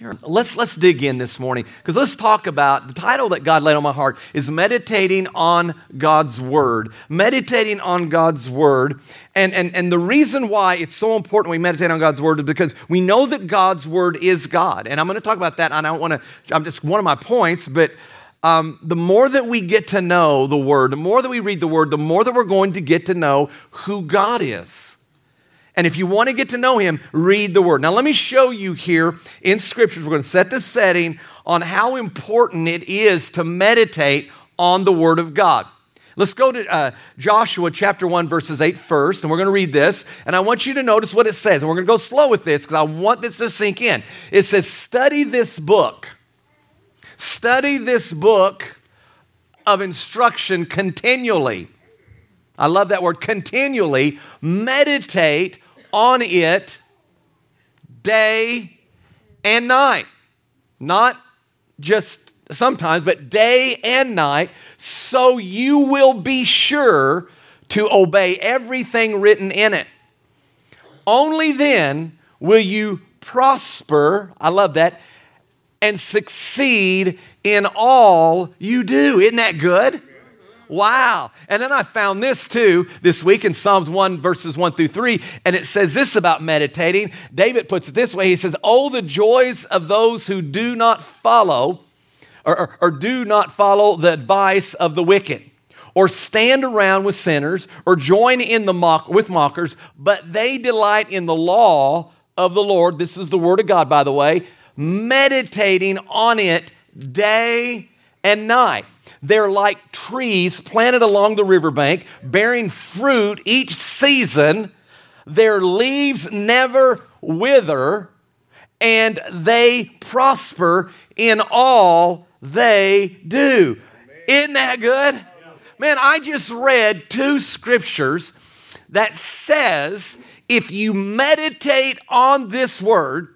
Let's, let's dig in this morning because let's talk about the title that God laid on my heart is Meditating on God's Word. Meditating on God's Word. And, and, and the reason why it's so important we meditate on God's Word is because we know that God's Word is God. And I'm going to talk about that. And I don't want to, I'm just one of my points, but um, the more that we get to know the Word, the more that we read the Word, the more that we're going to get to know who God is. And if you want to get to know him, read the word. Now, let me show you here in scriptures. We're going to set the setting on how important it is to meditate on the word of God. Let's go to uh, Joshua chapter 1, verses 8 first, and we're going to read this. And I want you to notice what it says. And we're going to go slow with this because I want this to sink in. It says, Study this book. Study this book of instruction continually. I love that word continually. Meditate on it day and night. Not just sometimes, but day and night, so you will be sure to obey everything written in it. Only then will you prosper. I love that. And succeed in all you do. Isn't that good? Wow. And then I found this too this week in Psalms 1, verses 1 through 3. And it says this about meditating. David puts it this way He says, Oh, the joys of those who do not follow or, or, or do not follow the advice of the wicked or stand around with sinners or join in the mock with mockers, but they delight in the law of the Lord. This is the word of God, by the way, meditating on it day and night. They're like trees planted along the riverbank, bearing fruit each season. Their leaves never wither, and they prosper in all they do. Isn't that good? Man, I just read two scriptures that says if you meditate on this word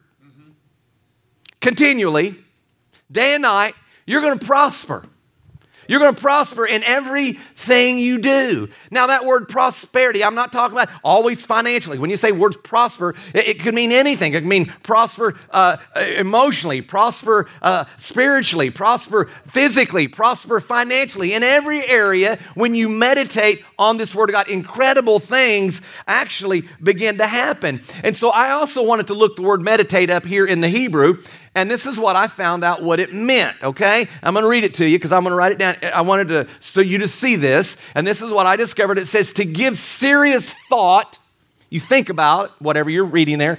continually, day and night, you're going to prosper. You're going to prosper in everything you do. Now, that word prosperity, I'm not talking about always financially. When you say words prosper, it, it could mean anything. It could mean prosper uh, emotionally, prosper uh, spiritually, prosper physically, prosper financially. In every area, when you meditate on this word of God, incredible things actually begin to happen. And so I also wanted to look the word meditate up here in the Hebrew. And this is what I found out what it meant, okay? I'm to read it to you because I'm to write it down. I wanted to so you to see this. And this is what I discovered. It says to give serious thought, you think about whatever you're reading there,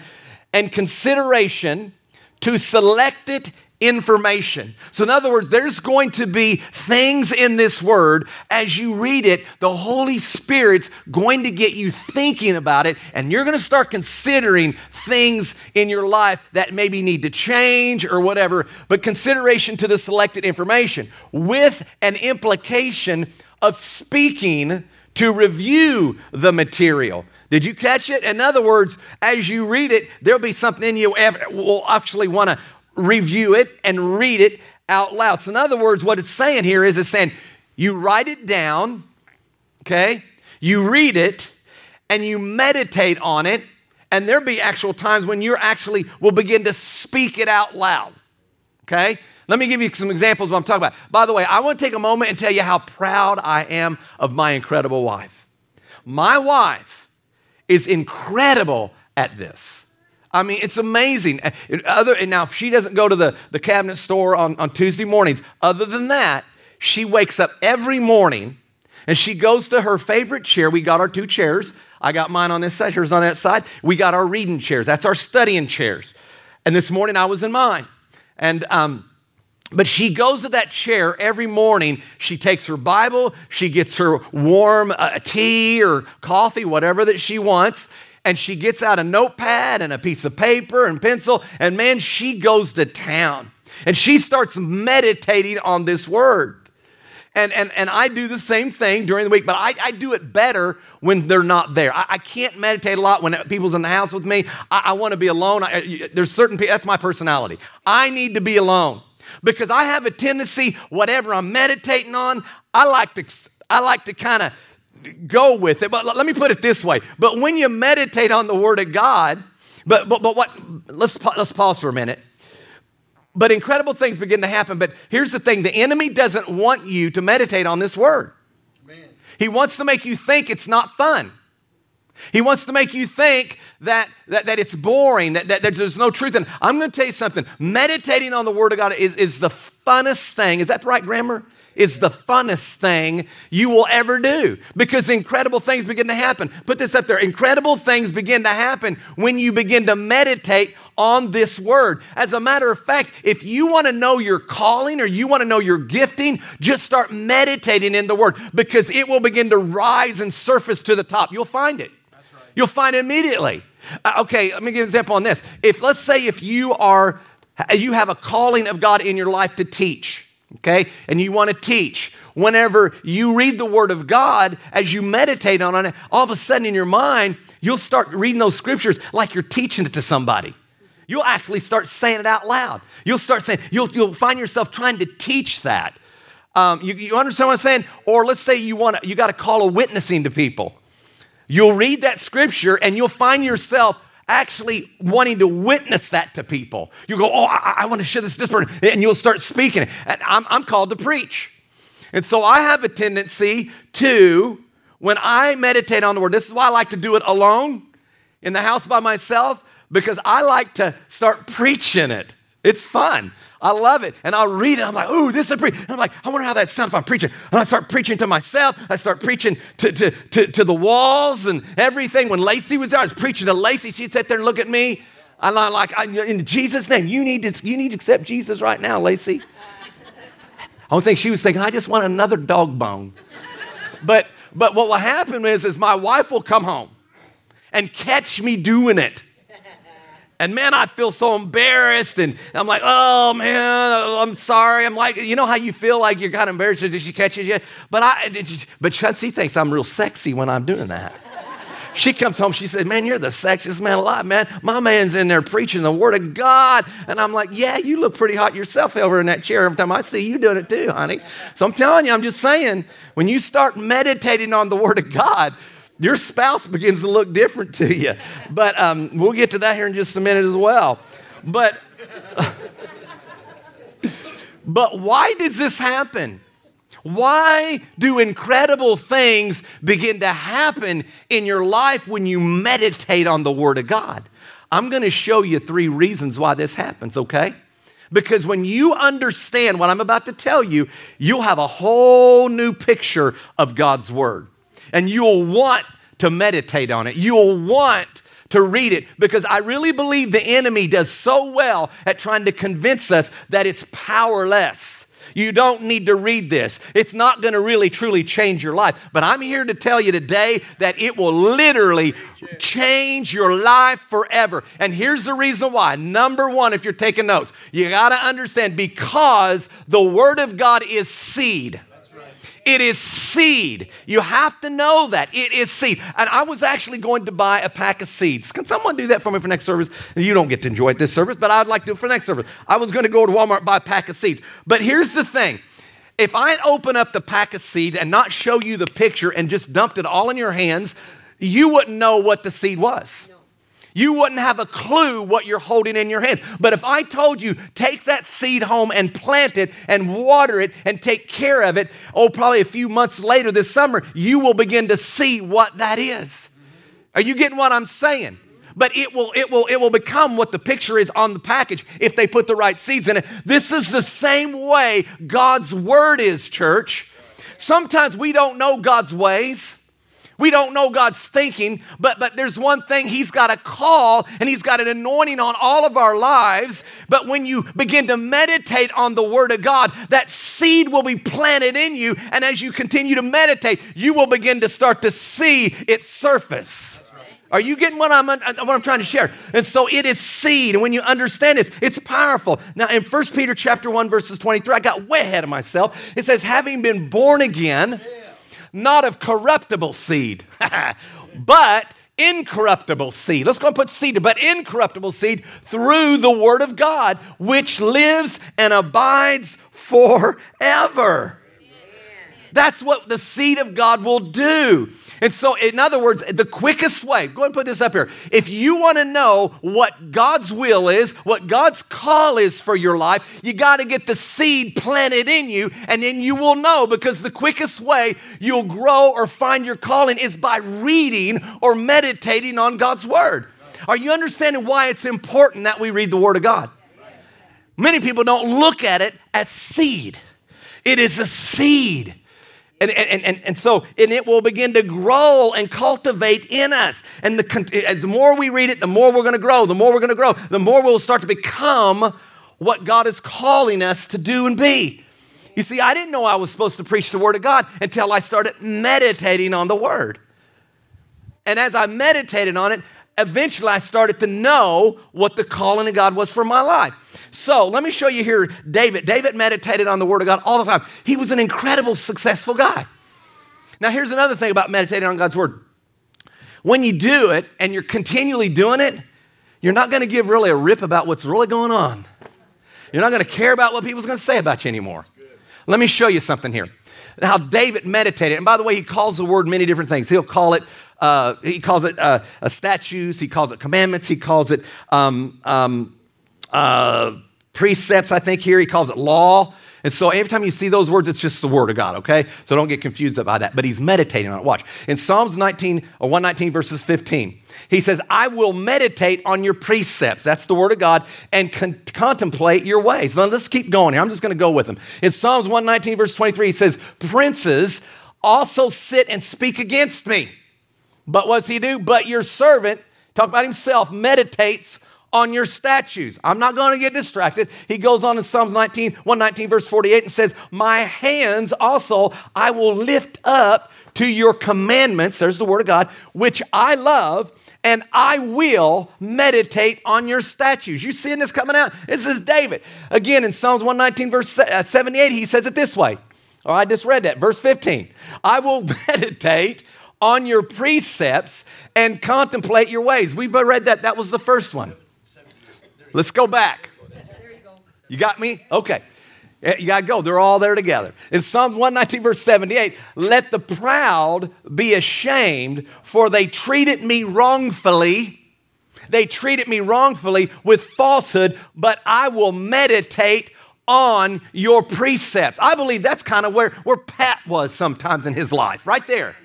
and consideration to select it information. So, in other words, there's going to be things in this word as you read it, the Holy Spirit's going to get you thinking about it, and you're going to start considering things in your life that maybe need to change or whatever. But consideration to the selected information with an implication of speaking to review the material. Did you catch it? In other words, as you read it, there'll be something in you will actually want to review it and read it out loud. So, in other words, what it's saying here is it's saying you write it down, okay? You read it and you meditate on it, and there'll be actual times when you're actually will begin to speak it out loud, okay? Let me give you some examples of what I'm talking about. By the way, I want to take a moment and tell you how proud I am of my incredible wife. My wife is incredible at this. I mean, it's amazing. Other, and now, if she doesn't go to the, the cabinet store on, on Tuesday mornings, other than that, she wakes up every morning and she goes to her favorite chair. We got our two chairs. I got mine on this side, hers on that side. We got our reading chairs. That's our studying chairs. And this morning I was in mine. And, um, but she goes to that chair every morning. She takes her Bible, she gets her warm uh, tea or coffee, whatever that she wants, and she gets out a notepad and a piece of paper and pencil, and man, she goes to town. And she starts meditating on this word. And, and, and I do the same thing during the week, but I, I do it better when they're not there. I, I, can't meditate a lot when people's in the house with me. I, I want to be alone. I, there's certain people, that's my personality. I need to be alone because I have a tendency, whatever I'm meditating on, I like to, I like to kind of go with it. But let me put it this way. But when you meditate on the Word of God, but, but, but what, let's, let's pause for a minute. But incredible things begin to happen. But here's the thing the enemy doesn't want you to meditate on this word. He wants to make you think it's not fun. He wants to make you think that, that, that it's boring, that, that, that there's no truth. And I'm going to tell you something meditating on the Word of God is, is the funnest thing. Is that the right grammar? Is the funnest thing you will ever do because incredible things begin to happen. Put this up there. Incredible things begin to happen when you begin to meditate on this word. As a matter of fact, if you want to know your calling or you want to know your gifting, just start meditating in the word because it will begin to rise and surface to the top. You'll find it. Right. You'll find it immediately. Uh, okay, let me give an example on this. If let's say if you are you have a calling of God in your life to teach, okay? And you want to teach. Whenever you read the word of God, as you meditate on it, all of a sudden in your mind, you'll start reading those scriptures like you're teaching it to somebody. You'll actually start saying it out loud. You'll start saying, you'll, you'll find yourself trying to teach that. Um, you, you understand what I'm saying? Or let's say you want to, you got to call a witnessing to people. You'll read that scripture and you'll find yourself actually wanting to witness that to people. You go, oh, I, I want to share this this person, and you'll start speaking. And I'm, I'm called to preach. And so I have a tendency to, when I meditate on the word, this is why I like to do it alone in the house by myself, because I like to start preaching it. It's fun. I love it. And I'll read it. I'm like, ooh, this is a preach. I'm like, I wonder how that sounds if I'm preaching. And I start preaching to myself. I start preaching to, to, to, to the walls and everything. When Lacey was there, I was preaching to Lacey. She'd sit there and look at me. I'm like, in Jesus' name, you need to, you need to accept Jesus right now, Lacey. I don't think she was thinking, I just want another dog bone. But, but what will happen is, is my wife will come home and catch me doing it. And man, I feel so embarrassed. And I'm like, oh man, I'm sorry. I'm like, you know how you feel like you're kind of embarrassed that she catches you? But I, but she thinks I'm real sexy when I'm doing that. She comes home, she said, Man, you're the sexiest man alive, man. My man's in there preaching the word of God. And I'm like, Yeah, you look pretty hot yourself over in that chair every time I see you doing it too, honey. So I'm telling you, I'm just saying, when you start meditating on the word of God, your spouse begins to look different to you. But um, we'll get to that here in just a minute as well. But, but why does this happen? Why do incredible things begin to happen in your life when you meditate on the Word of God? I'm going to show you three reasons why this happens, okay? Because when you understand what I'm about to tell you, you'll have a whole new picture of God's Word and you'll want to meditate on it. You'll want to read it because I really believe the enemy does so well at trying to convince us that it's powerless. You don't need to read this. It's not going to really truly change your life. But I'm here to tell you today that it will literally change your life forever. And here's the reason why. Number one, if you're taking notes, you got to understand because the Word of God is seed. It is seed. You have to know that. It is seed. And I was actually going to buy a pack of seeds. Can someone do that for me for next service? You don't get to enjoy it this service, but I'd like to do it for next service. I was going to go to Walmart buy a pack of seeds. But here's the thing. If I open up the pack of seeds and not show you the picture and just dumped it all in your hands, you wouldn't know what the seed was you wouldn't have a clue what you're holding in your hands. But if I told you, take that seed home and plant it and water it and take care of it, oh, probably a few months later this summer, you will begin to see what that is. Are you getting what I'm saying? But it will, it will, it will become what the picture is on the package if they put the right seeds in it. This is the same way God's word is, church. Sometimes we don't know God's ways. We don't know God's thinking, but, but there's one thing He's got a call and He's got an anointing on all of our lives. But when you begin to meditate on the Word of God, that seed will be planted in you. And as you continue to meditate, you will begin to start to see its surface. Are you getting what I'm, uh, what I'm trying to share? And so it is seed. And when you understand this, it's powerful. Now in 1 Peter chapter 1, verses 23, I got way ahead of myself. It says, having been born again, not of corruptible seed, but incorruptible seed. Let's go and put seed, but incorruptible seed through the word of God, which lives and abides forever. That's what the seed of God will do. And so, in other words, the quickest way, go and put this up here. If you want to know what God's will is, what God's call is for your life, you got to get the seed planted in you, and then you will know because the quickest way you'll grow or find your calling is by reading or meditating on God's Word. Are you understanding why it's important that we read the Word of God? Many people don't look at it as seed, it is a seed. And, and, and, and so and it will begin to grow and cultivate in us. And the, as the more we read it, the more we're going to grow. The more we're going to grow, the more we'll start to become what God is calling us to do and be. You see, I didn't know I was supposed to preach the Word of God until I started meditating on the Word. And as I meditated on it, eventually I started to know what the calling of God was for my life. So let me show you here David. David meditated on the Word of God all the time. He was an incredible, successful guy. Now, here's another thing about meditating on God's Word. When you do it and you're continually doing it, you're not going to give really a rip about what's really going on. You're not going to care about what people's going to say about you anymore. Let me show you something here. How David meditated. And by the way, he calls the word many different things. He'll call it uh, he calls it uh. He calls it commandments. He calls it um, um, uh, precepts, I think here. He calls it law. And so every time you see those words, it's just the word of God, okay? So don't get confused by that. But he's meditating on it. Watch. In Psalms 19 or 119 verses 15, he says, I will meditate on your precepts. That's the word of God, and con- contemplate your ways. Now let's keep going here. I'm just going to go with him. In Psalms 119, verse 23, he says, Princes also sit and speak against me. But what's he do? But your servant, talk about himself, meditates on your statues. I'm not going to get distracted. He goes on in Psalms 19, 119, verse 48, and says, My hands also I will lift up to your commandments, there's the word of God, which I love, and I will meditate on your statues. You seeing this coming out? This is David. Again, in Psalms 119, verse uh, 78, he says it this way. Oh, I just read that. Verse 15. I will meditate on your precepts and contemplate your ways. We've read that. That was the first one. Let's go back. You got me? Okay. Eh, you got to go. They're all there together. In Psalms 119, verse 78, let the proud be ashamed, for they treated me wrongfully. They treated me wrongfully with falsehood, but I will meditate on your precepts. I believe that's kind of where, where Pat was sometimes in his life, right there.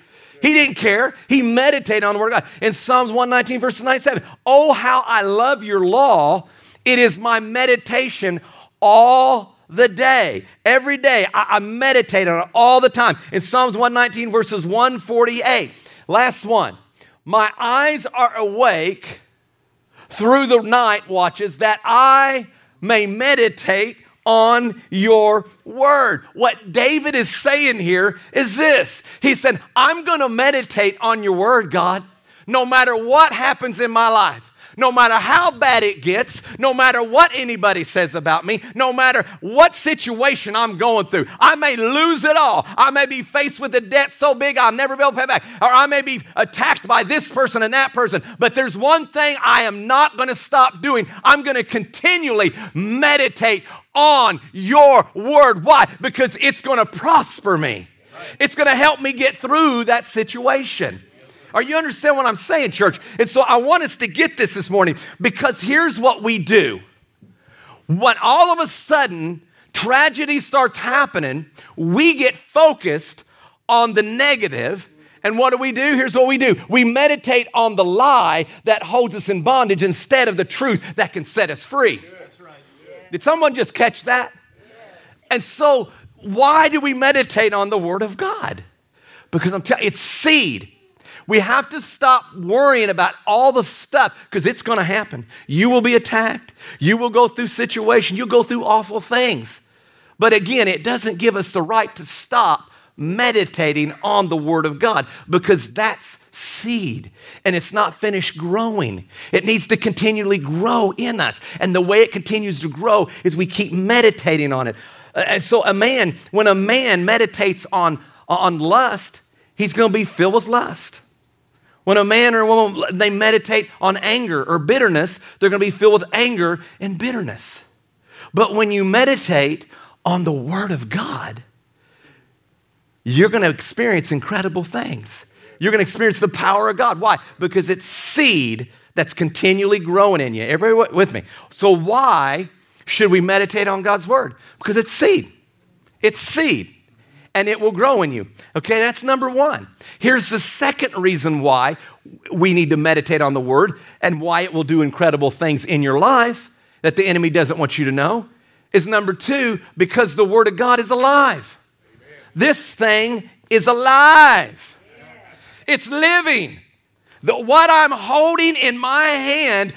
He didn't care. He meditated on the Word of God. In Psalms 119, verse 97, Oh, how I love your law. It is my meditation all the day. Every day, I, I meditate on it all the time. In Psalms 119, verses 148, last one. My eyes are awake through the night watches that I may meditate on your word. What David is saying here is this He said, I'm going to meditate on your word, God, no matter what happens in my life. No matter how bad it gets, no matter what anybody says about me, no matter what situation I'm going through, I may lose it all. I may be faced with a debt so big I'll never be able to pay back, or I may be attacked by this person and that person. But there's one thing I am not going to stop doing. I'm going to continually meditate on your word. Why? Because it's going to prosper me. It's going to help me get through that situation. Are you understand what I'm saying, church? And so I want us to get this this morning because here's what we do. When all of a sudden tragedy starts happening, we get focused on the negative. And what do we do? Here's what we do we meditate on the lie that holds us in bondage instead of the truth that can set us free. Did someone just catch that? And so, why do we meditate on the Word of God? Because I'm telling you, it's seed. We have to stop worrying about all the stuff because it's going to happen. You will be attacked. You will go through situations. You'll go through awful things. But again, it doesn't give us the right to stop meditating on the Word of God because that's seed and it's not finished growing. It needs to continually grow in us. And the way it continues to grow is we keep meditating on it. Uh, and so, a man, when a man meditates on, on lust, he's going to be filled with lust. When a man or a woman, they meditate on anger or bitterness, they're going to be filled with anger and bitterness. But when you meditate on the Word of God, you're going to experience incredible things. You're going to experience the power of God. Why? Because it's seed that's continually growing in you. Everybody with me? So, why should we meditate on God's word? Because it's seed. It's seed and it will grow in you. Okay, that's number one. Here's the second reason why we need to meditate on the word and why it will do incredible things in your life that the enemy doesn't want you to know. Is number two, because the word of God is alive. Amen. This thing is alive, it's living. The, what I'm holding in my hand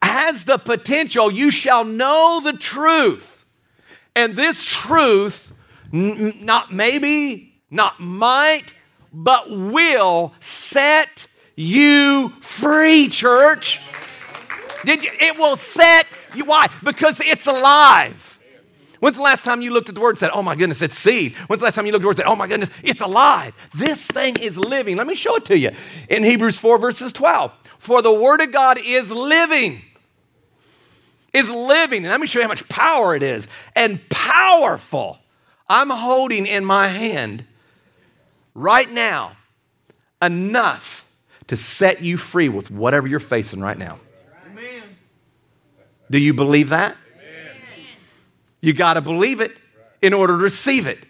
has the potential, you shall know the truth. And this truth N- not maybe, not might, but will set you free, church. Did you, it will set you. Why? Because it's alive. When's the last time you looked at the word and said, Oh my goodness, it's seed? When's the last time you looked at the word and said, Oh my goodness, it's alive? This thing is living. Let me show it to you in Hebrews 4, verses 12. For the word of God is living, is living. And let me show you how much power it is and powerful. I'm holding in my hand right now enough to set you free with whatever you're facing right now. Amen. Do you believe that? Amen. You got to believe it in order to receive it.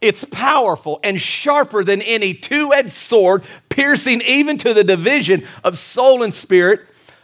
It's powerful and sharper than any two edged sword, piercing even to the division of soul and spirit,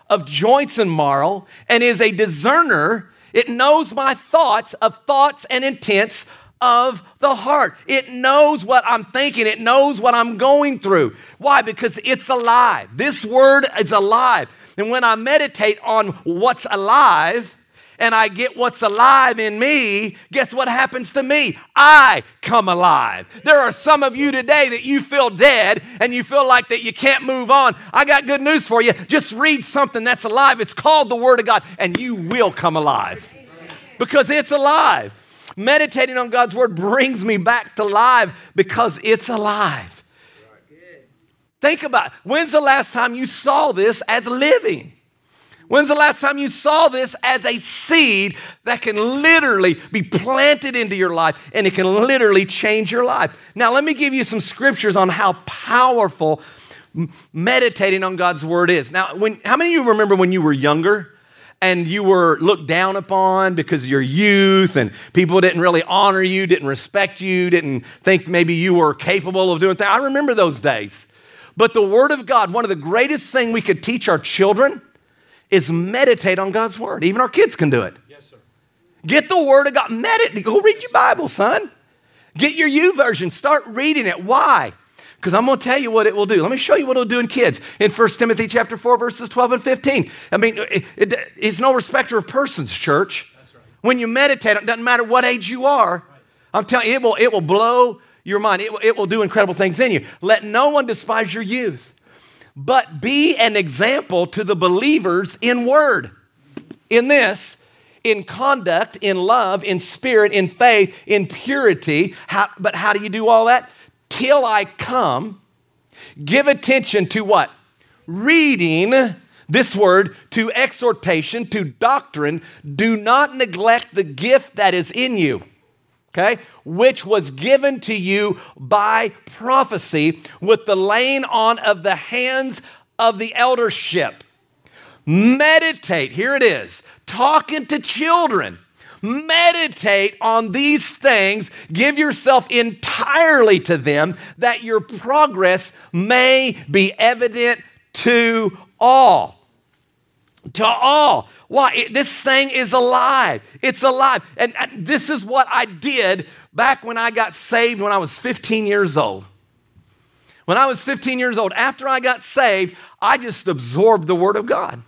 of joints and marrow, and is a discerner. It knows my thoughts of thoughts and intents of the heart. It knows what I'm thinking, it knows what I'm going through. Why? Because it's alive. This word is alive. And when I meditate on what's alive, and I get what's alive in me, guess what happens to me? I come alive. There are some of you today that you feel dead and you feel like that you can't move on. I got good news for you. Just read something that's alive. It's called the Word of God, and you will come alive because it's alive meditating on God's word brings me back to life because it's alive. Think about it. when's the last time you saw this as living? When's the last time you saw this as a seed that can literally be planted into your life and it can literally change your life? Now, let me give you some scriptures on how powerful meditating on God's word is. Now, when, how many of you remember when you were younger? And you were looked down upon because of your youth and people didn't really honor you, didn't respect you, didn't think maybe you were capable of doing things. I remember those days. But the Word of God, one of the greatest things we could teach our children is meditate on God's Word. Even our kids can do it. Yes, sir. Get the Word of God, meditate. Go read your Bible, son. Get your YouVersion. start reading it. Why? Because I'm going to tell you what it will do. Let me show you what it'll do in kids. In 1 Timothy chapter 4, verses 12 and 15. I mean, it, it, it's no respecter of persons, church. Right. When you meditate, it doesn't matter what age you are. Right. I'm telling you, it will, it will blow your mind. It will, it will do incredible things in you. Let no one despise your youth, but be an example to the believers in word. In this, in conduct, in love, in spirit, in faith, in purity. How, but how do you do all that? Till I come, give attention to what? Reading this word, to exhortation, to doctrine. Do not neglect the gift that is in you, okay? Which was given to you by prophecy with the laying on of the hands of the eldership. Meditate, here it is, talking to children Meditate on these things. Give yourself entirely to them that your progress may be evident to all. To all. Why? It, this thing is alive. It's alive. And, and this is what I did back when I got saved when I was 15 years old. When I was 15 years old, after I got saved, I just absorbed the Word of God.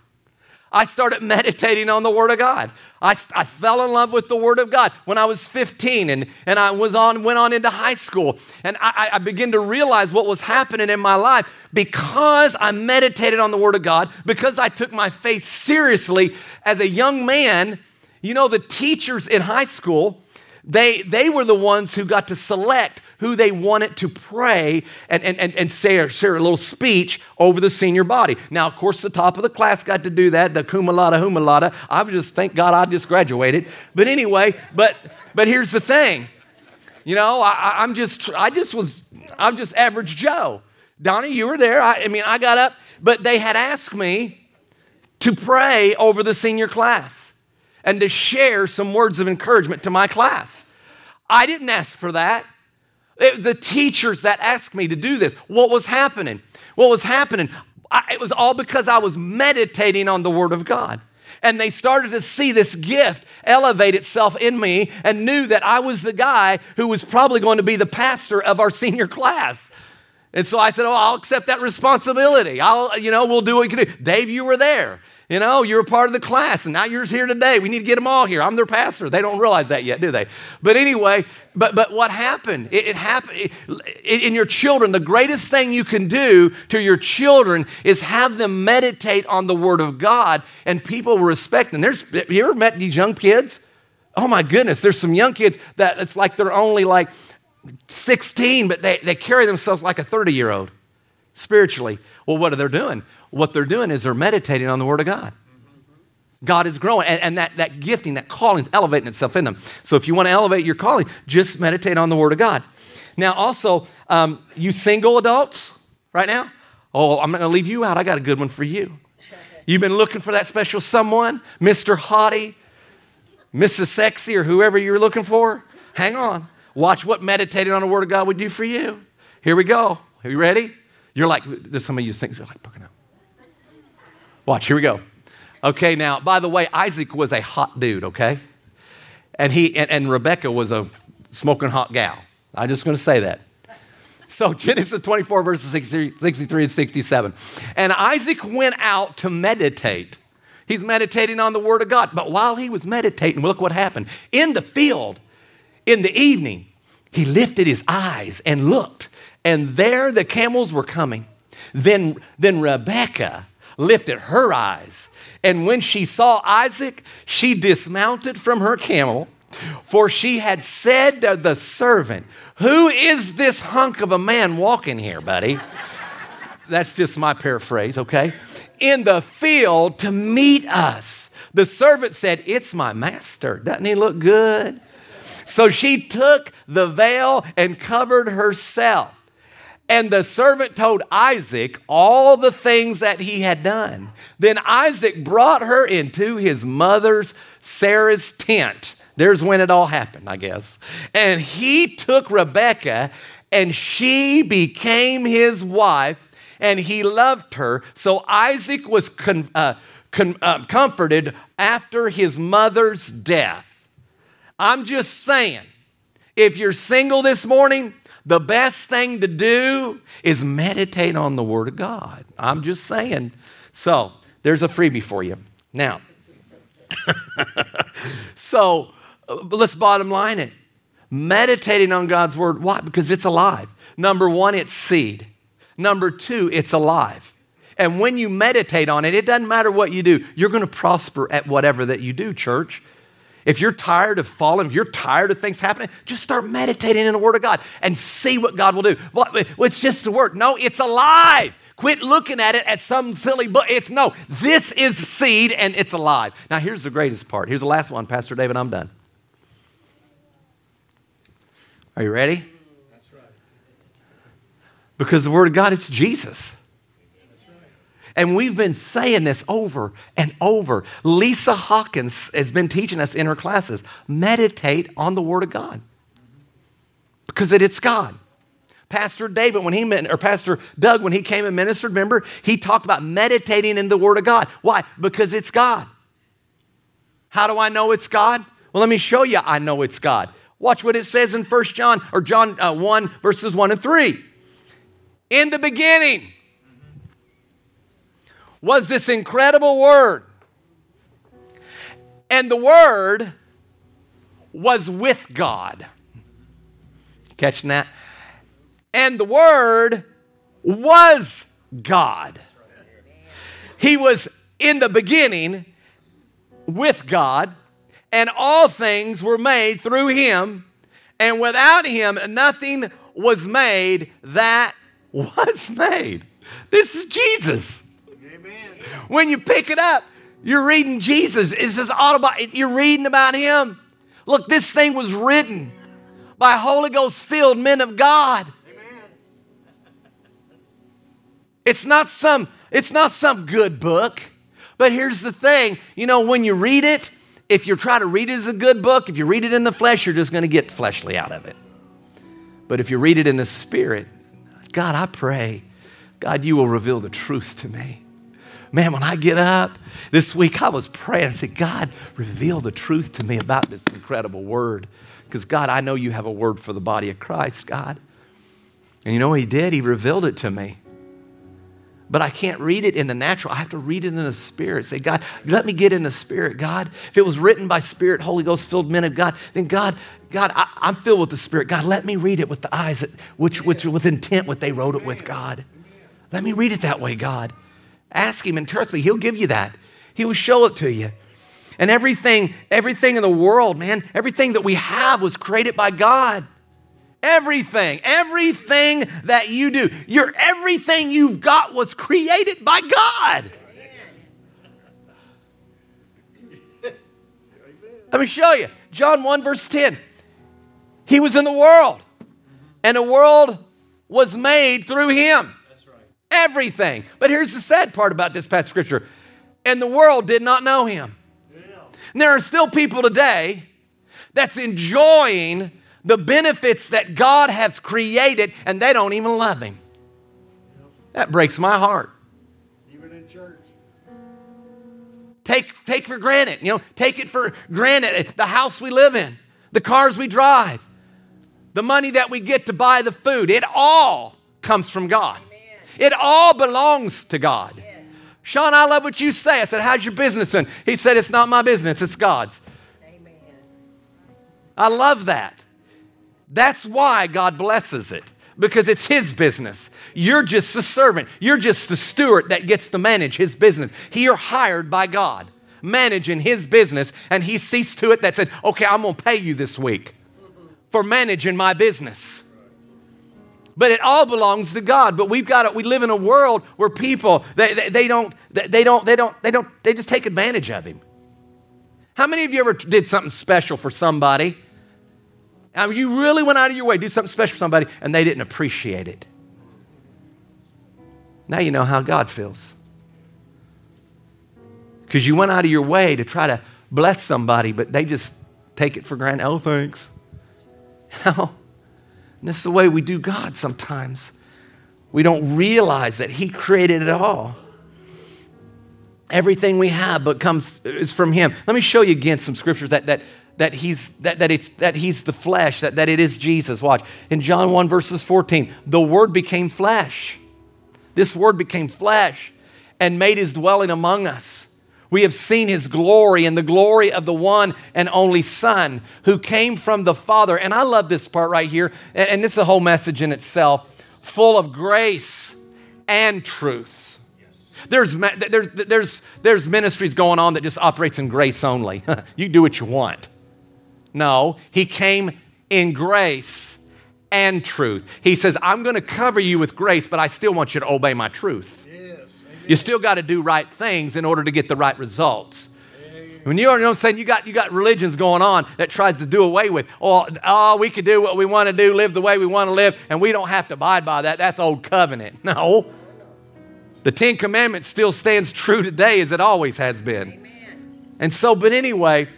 I started meditating on the Word of God. I, I fell in love with the Word of God when I was 15 and, and I was on, went on into high school. And I, I began to realize what was happening in my life because I meditated on the Word of God, because I took my faith seriously as a young man. You know, the teachers in high school, they, they were the ones who got to select who they wanted to pray and, and, and, and say, share a little speech over the senior body. Now, of course, the top of the class got to do that, the cum laude, humalada. I just, thank God I just graduated. But anyway, but, but here's the thing. You know, I, I'm just, I just was, I'm just average Joe. Donnie, you were there. I, I mean, I got up, but they had asked me to pray over the senior class and to share some words of encouragement to my class. I didn't ask for that. The teachers that asked me to do this. What was happening? What was happening? I, it was all because I was meditating on the Word of God. And they started to see this gift elevate itself in me and knew that I was the guy who was probably going to be the pastor of our senior class. And so I said, Oh, I'll accept that responsibility. I'll, you know, we'll do what we can do. Dave, you were there. You know, you're a part of the class, and now you're here today. We need to get them all here. I'm their pastor. They don't realize that yet, do they? But anyway, but but what happened? It, it happened it, in your children. The greatest thing you can do to your children is have them meditate on the Word of God, and people respect them. There's you ever met these young kids? Oh my goodness, there's some young kids that it's like they're only like 16, but they, they carry themselves like a 30 year old spiritually. Well, what are they doing? What they're doing is they're meditating on the Word of God. God is growing, and, and that, that gifting, that calling is elevating itself in them. So if you want to elevate your calling, just meditate on the Word of God. Now, also, um, you single adults right now, oh, I'm not going to leave you out. I got a good one for you. You've been looking for that special someone, Mr. Hottie, Mrs. Sexy, or whoever you're looking for. Hang on. Watch what meditating on the Word of God would do for you. Here we go. Are you ready? You're like, there's some of you think, you're like, looking out. Watch, here we go. Okay, now, by the way, Isaac was a hot dude, okay? And he and, and Rebecca was a smoking hot gal. I'm just gonna say that. So Genesis 24, verses 63 and 67. And Isaac went out to meditate. He's meditating on the word of God. But while he was meditating, look what happened. In the field, in the evening, he lifted his eyes and looked, and there the camels were coming. Then, then Rebekah lifted her eyes, and when she saw Isaac, she dismounted from her camel, for she had said to the servant, Who is this hunk of a man walking here, buddy? That's just my paraphrase, okay? In the field to meet us. The servant said, It's my master. Doesn't he look good? So she took the veil and covered herself. And the servant told Isaac all the things that he had done. Then Isaac brought her into his mother's Sarah's tent. There's when it all happened, I guess. And he took Rebekah, and she became his wife, and he loved her. So Isaac was con- uh, con- uh, comforted after his mother's death. I'm just saying, if you're single this morning, the best thing to do is meditate on the Word of God. I'm just saying. So, there's a freebie for you. Now, so uh, let's bottom line it. Meditating on God's Word. Why? Because it's alive. Number one, it's seed. Number two, it's alive. And when you meditate on it, it doesn't matter what you do, you're going to prosper at whatever that you do, church. If you're tired of falling, if you're tired of things happening, just start meditating in the Word of God and see what God will do. Well, it's just the Word. No, it's alive. Quit looking at it as some silly book. It's no, this is seed and it's alive. Now, here's the greatest part. Here's the last one, Pastor David. I'm done. Are you ready? That's right. Because the Word of God, it's Jesus. And we've been saying this over and over. Lisa Hawkins has been teaching us in her classes meditate on the Word of God because it, it's God. Pastor David, when he met, or Pastor Doug, when he came and ministered, remember, he talked about meditating in the Word of God. Why? Because it's God. How do I know it's God? Well, let me show you I know it's God. Watch what it says in 1 John or John uh, 1, verses 1 and 3. In the beginning, was this incredible word. And the word was with God. Catching that? And the word was God. He was in the beginning with God, and all things were made through him, and without him, nothing was made that was made. This is Jesus. When you pick it up, you're reading Jesus. It's this autobi- you're reading about him. Look, this thing was written by Holy Ghost filled men of God. It's not some it's not some good book. But here's the thing, you know, when you read it, if you try to read it as a good book, if you read it in the flesh, you're just going to get fleshly out of it. But if you read it in the spirit, God, I pray, God, you will reveal the truth to me. Man, when I get up this week, I was praying and said, God, reveal the truth to me about this incredible word. Because, God, I know you have a word for the body of Christ, God. And you know what He did? He revealed it to me but I can't read it in the natural. I have to read it in the spirit. Say, God, let me get in the spirit, God. If it was written by spirit, Holy Ghost filled men of God, then God, God, I, am filled with the spirit. God, let me read it with the eyes that, which, which with intent what they wrote it with, God. Let me read it that way, God. Ask him and trust me, he'll give you that. He will show it to you. And everything, everything in the world, man, everything that we have was created by God. Everything, everything that you do, your everything you've got was created by God. Let me show you. John 1, verse 10. He was in the world, and the world was made through him. Everything. But here's the sad part about this passage scripture. And the world did not know him. Yeah. And there are still people today that's enjoying the benefits that God has created and they don't even love Him. That breaks my heart. Even in church. Take, take for granted, you know, take it for granted uh, the house we live in, the cars we drive, the money that we get to buy the food. It all comes from God. It all belongs to God. Yes. Sean, I love what you say. I said, How's your business? And he said, It's not my business, it's God's. Amen. I love that. That's why God blesses it, because it's His business. You're just the servant, you're just the steward that gets to manage His business. You're hired by God, managing His business, and He sees to it that said, Okay, I'm gonna pay you this week for managing my business. But it all belongs to God. But we've got it. We live in a world where people they, they, they don't they don't they don't they don't they just take advantage of Him. How many of you ever did something special for somebody? Mean, you really went out of your way, do something special for somebody, and they didn't appreciate it. Now you know how God feels. Because you went out of your way to try to bless somebody, but they just take it for granted. Oh, thanks. and this is the way we do God sometimes. We don't realize that He created it all. Everything we have but comes is from Him. Let me show you again some scriptures that, that that he's, that, that, it's, that he's the flesh, that, that it is Jesus. Watch. In John 1, verses 14, the Word became flesh. This Word became flesh and made his dwelling among us. We have seen his glory and the glory of the one and only Son who came from the Father. And I love this part right here, and this is a whole message in itself full of grace and truth. There's, there's, there's, there's ministries going on that just operates in grace only. you do what you want. No, he came in grace and truth. He says, I'm going to cover you with grace, but I still want you to obey my truth. You still got to do right things in order to get the right results. When you, you know what I'm saying, you got, you got religions going on that tries to do away with, oh, oh, we can do what we want to do, live the way we want to live, and we don't have to abide by that. That's old covenant. No. The Ten Commandments still stands true today as it always has been. Amen. And so, but anyway,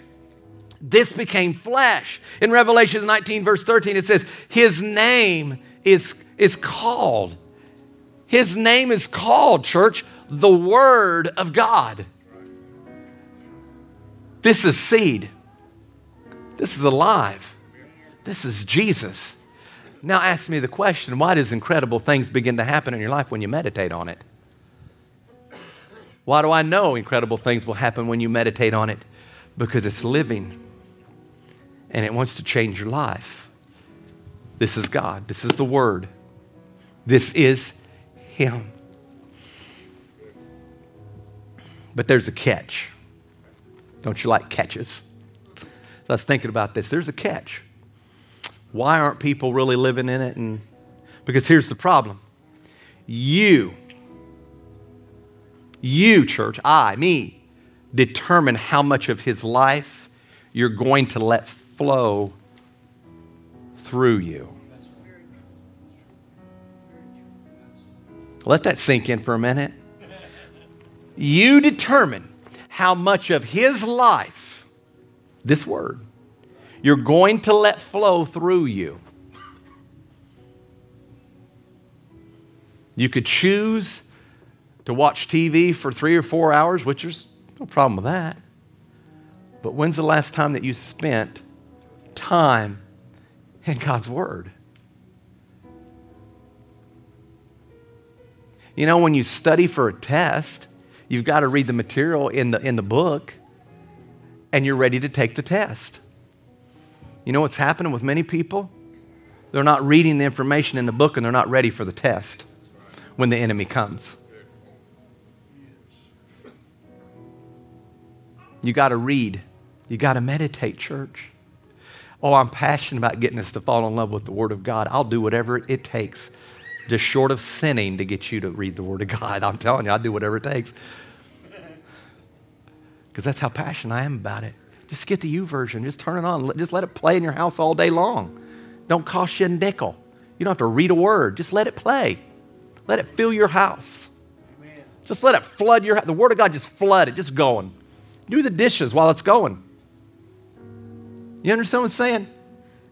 this became flesh. In Revelation 19, verse 13, it says, His name is, is called. His name is called, church, the Word of God. This is seed. This is alive. This is Jesus. Now ask me the question why does incredible things begin to happen in your life when you meditate on it? Why do I know incredible things will happen when you meditate on it? Because it's living and it wants to change your life. This is God. This is the Word. This is Him. But there's a catch. Don't you like catches? I was thinking about this. There's a catch. Why aren't people really living in it? And because here's the problem. You, you, church, I, me, determine how much of his life you're going to let flow through you. Let that sink in for a minute. You determine how much of his life, this word, you're going to let flow through you. You could choose to watch TV for three or four hours, which is no problem with that. But when's the last time that you spent time in God's Word? You know, when you study for a test, you've got to read the material in the, in the book and you're ready to take the test. You know what's happening with many people? They're not reading the information in the book and they're not ready for the test when the enemy comes. You got to read. You got to meditate, church. Oh, I'm passionate about getting us to fall in love with the Word of God. I'll do whatever it takes, just short of sinning, to get you to read the Word of God. I'm telling you, I'll do whatever it takes. Because that's how passionate I am about it. Just get the YouVersion, Just turn it on. Just let it play in your house all day long. Don't cost you a nickel. You don't have to read a word. Just let it play. Let it fill your house. Amen. Just let it flood your house. The Word of God just flood it, just going. Do the dishes while it's going. You understand what I'm saying?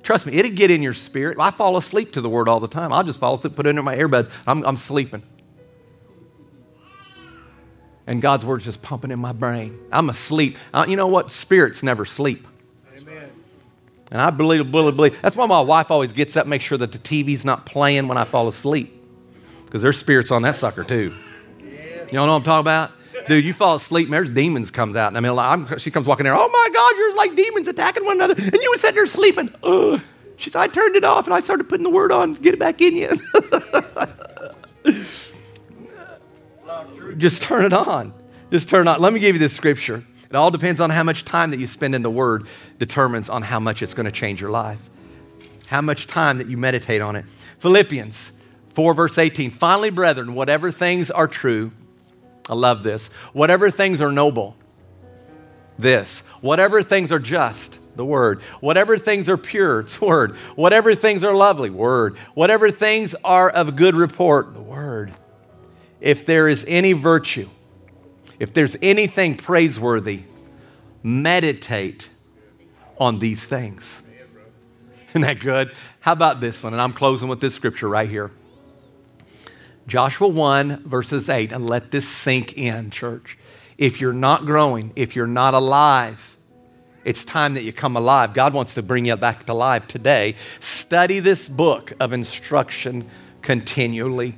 Trust me, it'll get in your spirit. I fall asleep to the Word all the time. I'll just fall asleep, put it under my earbuds. I'm, I'm sleeping. And God's Word's just pumping in my brain. I'm asleep. Uh, you know what? Spirits never sleep. Amen. And I believe, believe, believe. That's why my wife always gets up, make sure that the TV's not playing when I fall asleep because there's spirits on that sucker too. You know what I'm talking about? Dude, you fall asleep, there's demons comes out. And I mean, I'm, she comes walking there. Oh my God, you're like demons attacking one another, and you were sitting there sleeping. Ugh. She said, I turned it off, and I started putting the word on. Get it back in you. Just turn it on. Just turn it on. Let me give you this scripture. It all depends on how much time that you spend in the Word, determines on how much it's going to change your life. How much time that you meditate on it. Philippians 4, verse 18. Finally, brethren, whatever things are true, I love this. Whatever things are noble, this. Whatever things are just, the word. Whatever things are pure, it's word. Whatever things are lovely, word. Whatever things are of good report, the word. If there is any virtue, if there's anything praiseworthy, meditate on these things. Isn't that good? How about this one? And I'm closing with this scripture right here. Joshua 1, verses 8, and let this sink in, church. If you're not growing, if you're not alive, it's time that you come alive. God wants to bring you back to life today. Study this book of instruction continually.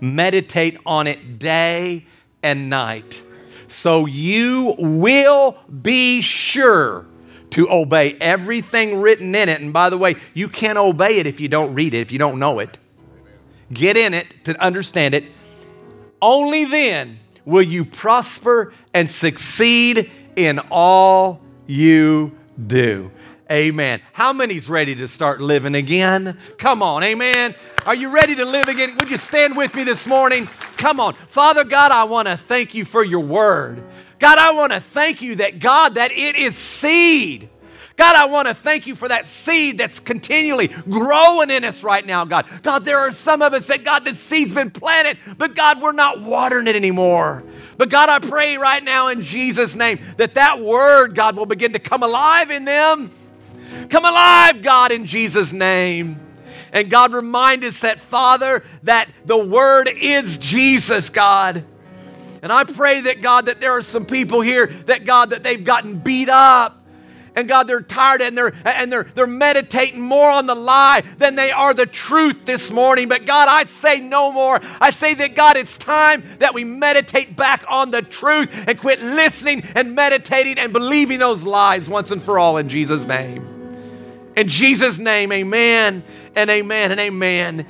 Meditate on it day and night so you will be sure to obey everything written in it. And by the way, you can't obey it if you don't read it, if you don't know it get in it to understand it. Only then will you prosper and succeed in all you do. Amen. How many's ready to start living again? Come on, amen. Are you ready to live again? Would you stand with me this morning? Come on. Father God, I want to thank you for your word. God, I want to thank you that God, that it is seed God, I want to thank you for that seed that's continually growing in us right now, God. God, there are some of us that, God, the seed's been planted, but God, we're not watering it anymore. But God, I pray right now in Jesus' name that that word, God, will begin to come alive in them. Come alive, God, in Jesus' name. And God, remind us that, Father, that the word is Jesus, God. And I pray that, God, that there are some people here that, God, that they've gotten beat up and God, they're tired and they're and they're they're meditating more on the lie than they are the truth this morning. But God, I say no more. I say that God, it's time that we meditate back on the truth and quit listening and meditating and believing those lies once and for all in Jesus' name. In Jesus' name, amen and amen and amen.